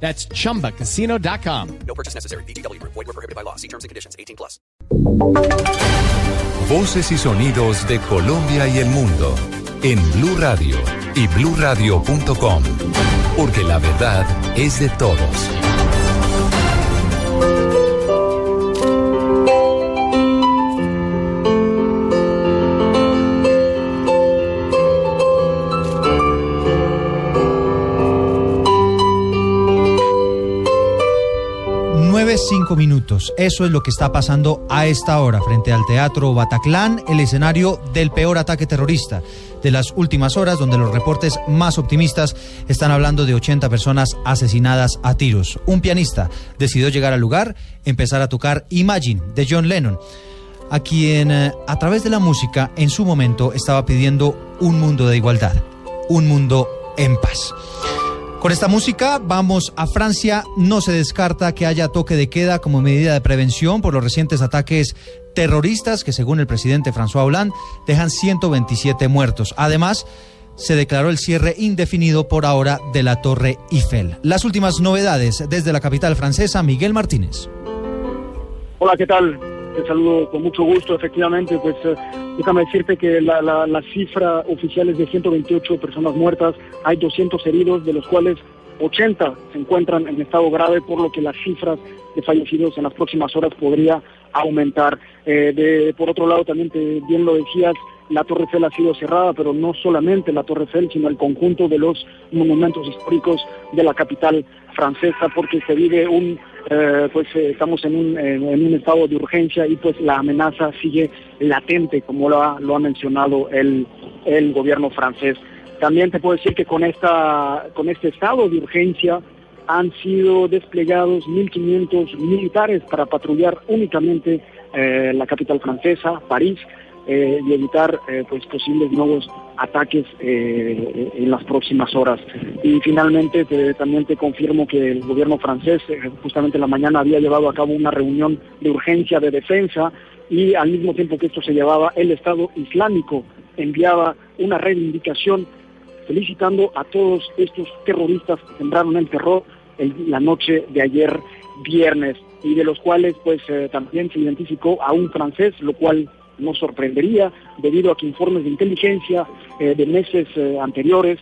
That's chumbacasino.com. No purchase necessary. BGW. Void were prohibited by law. See terms and conditions. 18 plus. Voces y sonidos de Colombia y el mundo en Blue Radio y bluradio.com, porque la verdad es de todos. Cinco minutos. Eso es lo que está pasando a esta hora frente al Teatro Bataclan, el escenario del peor ataque terrorista de las últimas horas, donde los reportes más optimistas están hablando de 80 personas asesinadas a tiros. Un pianista decidió llegar al lugar, empezar a tocar Imagine de John Lennon, a quien eh, a través de la música en su momento estaba pidiendo un mundo de igualdad, un mundo en paz. Con esta música vamos a Francia. No se descarta que haya toque de queda como medida de prevención por los recientes ataques terroristas que según el presidente François Hollande dejan 127 muertos. Además, se declaró el cierre indefinido por ahora de la Torre Eiffel. Las últimas novedades desde la capital francesa, Miguel Martínez. Hola, ¿qué tal? Te saludo con mucho gusto. Efectivamente, pues eh, déjame decirte que la, la, la cifra oficial es de 128 personas muertas, hay 200 heridos, de los cuales 80 se encuentran en estado grave, por lo que las cifras de fallecidos en las próximas horas podría aumentar. Eh, por otro lado, también te, bien lo decías, la Torre Eiffel ha sido cerrada, pero no solamente la Torre Eiffel, sino el conjunto de los monumentos históricos de la capital francesa, porque se vive un, eh, pues eh, estamos en un, en, un estado de urgencia y pues la amenaza sigue latente, como lo ha, lo ha mencionado el, el gobierno francés. También te puedo decir que con, esta, con este estado de urgencia han sido desplegados 1.500 militares para patrullar únicamente eh, la capital francesa, París, eh, y evitar eh, pues posibles nuevos ataques eh, en las próximas horas. Y finalmente te, también te confirmo que el gobierno francés eh, justamente en la mañana había llevado a cabo una reunión de urgencia de defensa y al mismo tiempo que esto se llevaba el Estado Islámico enviaba una reivindicación felicitando a todos estos terroristas que sembraron el terror el, la noche de ayer viernes y de los cuales pues eh, también se identificó a un francés, lo cual nos sorprendería debido a que informes de inteligencia eh, de meses eh, anteriores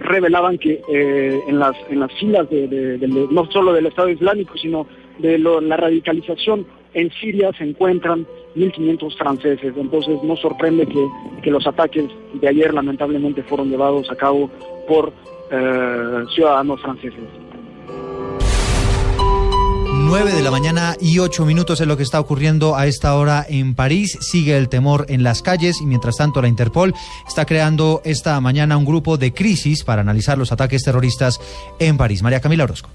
revelaban que eh, en, las, en las filas de, no solo del Estado Islámico, sino de la radicalización en Siria se encuentran 1.500 franceses. Entonces nos sorprende que, que, los ataques de ayer lamentablemente fueron llevados a cabo por ciudadanos franceses. 9 de la mañana y 8 minutos es lo que está ocurriendo a esta hora en París. Sigue el temor en las calles y mientras tanto la Interpol está creando esta mañana un grupo de crisis para analizar los ataques terroristas en París. María Camila Orozco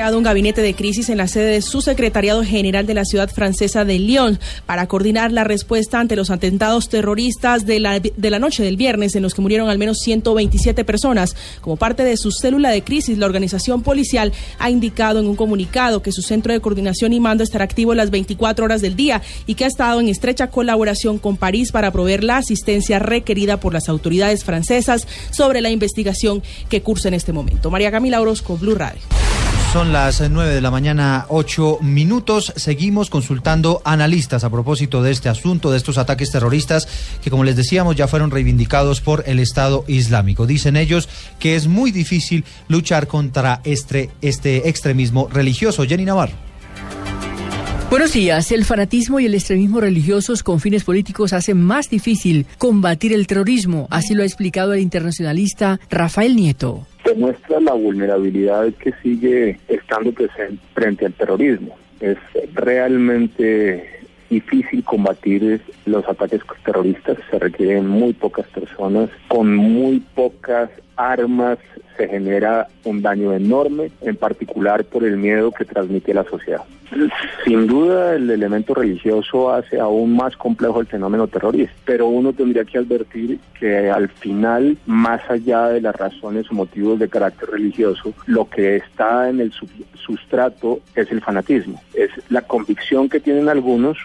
creado un gabinete de crisis en la sede de su secretariado general de la ciudad francesa de Lyon para coordinar la respuesta ante los atentados terroristas de la, de la noche del viernes en los que murieron al menos 127 personas. Como parte de su célula de crisis, la organización policial ha indicado en un comunicado que su centro de coordinación y mando estará activo las 24 horas del día y que ha estado en estrecha colaboración con París para proveer la asistencia requerida por las autoridades francesas sobre la investigación que cursa en este momento. María Camila Orozco, Blue Radio. Son las 9 de la mañana, 8 minutos. Seguimos consultando analistas a propósito de este asunto, de estos ataques terroristas que, como les decíamos, ya fueron reivindicados por el Estado Islámico. Dicen ellos que es muy difícil luchar contra este, este extremismo religioso. Jenny Navarro. Buenos días. El fanatismo y el extremismo religiosos con fines políticos hacen más difícil combatir el terrorismo. Así lo ha explicado el internacionalista Rafael Nieto. Demuestra la vulnerabilidad que sigue estando presente frente al terrorismo. Es realmente difícil combatir los ataques terroristas. Se requieren muy pocas personas con muy pocas armas se genera un daño enorme, en particular por el miedo que transmite la sociedad. Sin duda el elemento religioso hace aún más complejo el fenómeno terrorista, pero uno tendría que advertir que al final, más allá de las razones o motivos de carácter religioso, lo que está en el sustrato es el fanatismo, es la convicción que tienen algunos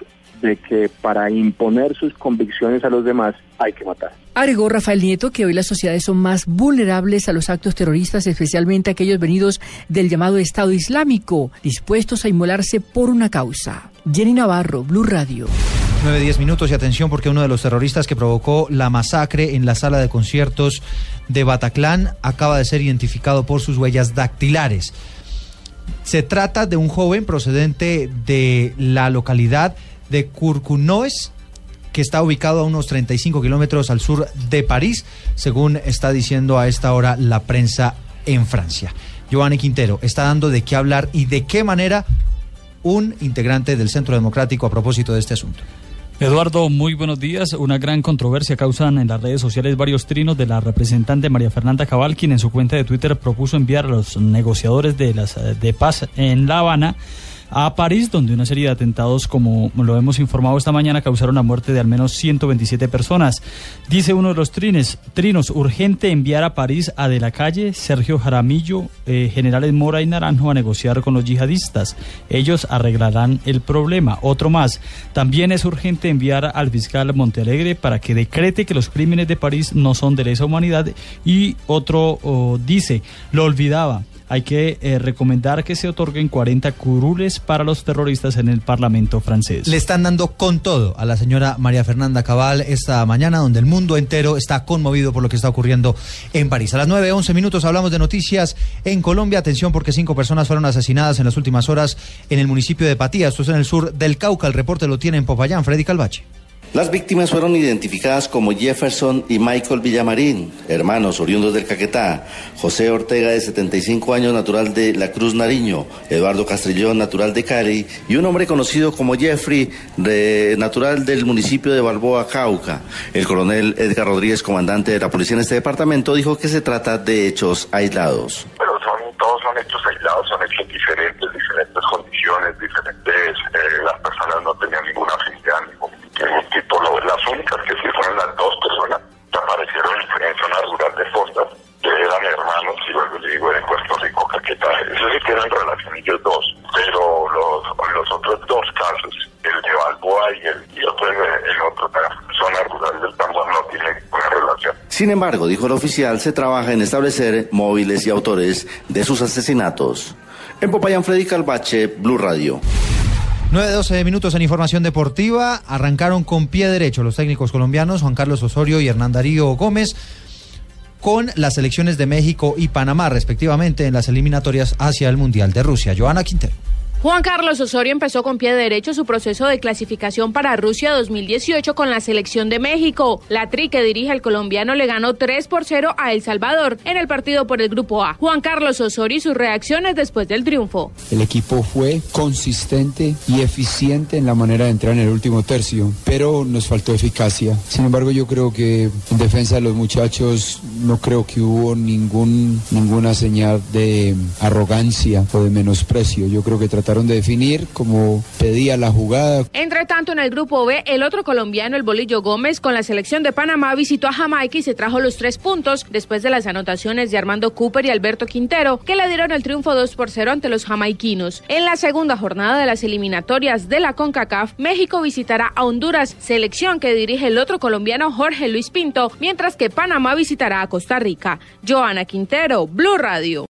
de que para imponer sus convicciones a los demás hay que matar. Agregó Rafael Nieto que hoy las sociedades son más vulnerables a los actos terroristas, especialmente aquellos venidos del llamado Estado Islámico, dispuestos a inmolarse por una causa. Jenny Navarro, Blue Radio. 9, 10 minutos y atención porque uno de los terroristas que provocó la masacre en la sala de conciertos de Bataclán acaba de ser identificado por sus huellas dactilares. Se trata de un joven procedente de la localidad de Curcunoes, que está ubicado a unos 35 kilómetros al sur de París, según está diciendo a esta hora la prensa en Francia. Giovanni Quintero está dando de qué hablar y de qué manera un integrante del Centro Democrático a propósito de este asunto. Eduardo, muy buenos días. Una gran controversia causan en las redes sociales varios trinos de la representante María Fernanda Cabal, quien en su cuenta de Twitter propuso enviar a los negociadores de, las, de paz en La Habana a París, donde una serie de atentados, como lo hemos informado esta mañana, causaron la muerte de al menos 127 personas. Dice uno de los trines, trinos, urgente enviar a París a De la Calle, Sergio Jaramillo, eh, generales Mora y Naranjo a negociar con los yihadistas. Ellos arreglarán el problema. Otro más, también es urgente enviar al fiscal Montealegre para que decrete que los crímenes de París no son de lesa humanidad. Y otro oh, dice, lo olvidaba hay que eh, recomendar que se otorguen 40 curules para los terroristas en el Parlamento francés. Le están dando con todo a la señora María Fernanda Cabal esta mañana, donde el mundo entero está conmovido por lo que está ocurriendo en París. A las 9, 11 minutos hablamos de noticias en Colombia. Atención porque cinco personas fueron asesinadas en las últimas horas en el municipio de Patía, esto es en el sur del Cauca. El reporte lo tiene en Popayán, Freddy Calvache. Las víctimas fueron identificadas como Jefferson y Michael Villamarín, hermanos oriundos del Caquetá, José Ortega de 75 años, natural de La Cruz Nariño, Eduardo Castrillón, natural de Cali, y un hombre conocido como Jeffrey, natural del municipio de Balboa, Cauca. El coronel Edgar Rodríguez, comandante de la policía en este departamento, dijo que se trata de hechos aislados. Pero son, todos son hechos aislados, son hechos diferentes, diferentes condiciones, diferentes, eh, las personas no tenían ninguna afinidad, ningún tipo, las únicas que sí fueron las dos personas que aparecieron en zona rural de Fostas, que eran hermanos, y luego le digo, en Puerto Rico, Caquetá. Eso sí que eran relación ellos dos, pero los, los otros dos casos, el de Balboa y el, y otro en, en otra zona rural del Tambor, no tienen una relación. Sin embargo, dijo el oficial, se trabaja en establecer móviles y autores de sus asesinatos. En Popayán, Freddy Calvache, Blue Radio. 9-12 minutos en información deportiva. Arrancaron con pie derecho los técnicos colombianos Juan Carlos Osorio y Hernán Darío Gómez con las elecciones de México y Panamá, respectivamente, en las eliminatorias hacia el Mundial de Rusia. Joana Quintero. Juan Carlos Osorio empezó con pie derecho su proceso de clasificación para Rusia 2018 con la selección de México. La tri que dirige el colombiano le ganó 3 por 0 a El Salvador en el partido por el Grupo A. Juan Carlos Osorio y sus reacciones después del triunfo. El equipo fue consistente y eficiente en la manera de entrar en el último tercio, pero nos faltó eficacia. Sin embargo, yo creo que en defensa de los muchachos no creo que hubo ningún, ninguna señal de arrogancia o de menosprecio. Yo creo que de definir como pedía la jugada. Entre tanto, en el grupo B, el otro colombiano, el Bolillo Gómez, con la selección de Panamá, visitó a Jamaica y se trajo los tres puntos después de las anotaciones de Armando Cooper y Alberto Quintero, que le dieron el triunfo 2 por 0 ante los jamaiquinos. En la segunda jornada de las eliminatorias de la CONCACAF, México visitará a Honduras, selección que dirige el otro colombiano Jorge Luis Pinto, mientras que Panamá visitará a Costa Rica. Joana Quintero, Blue Radio.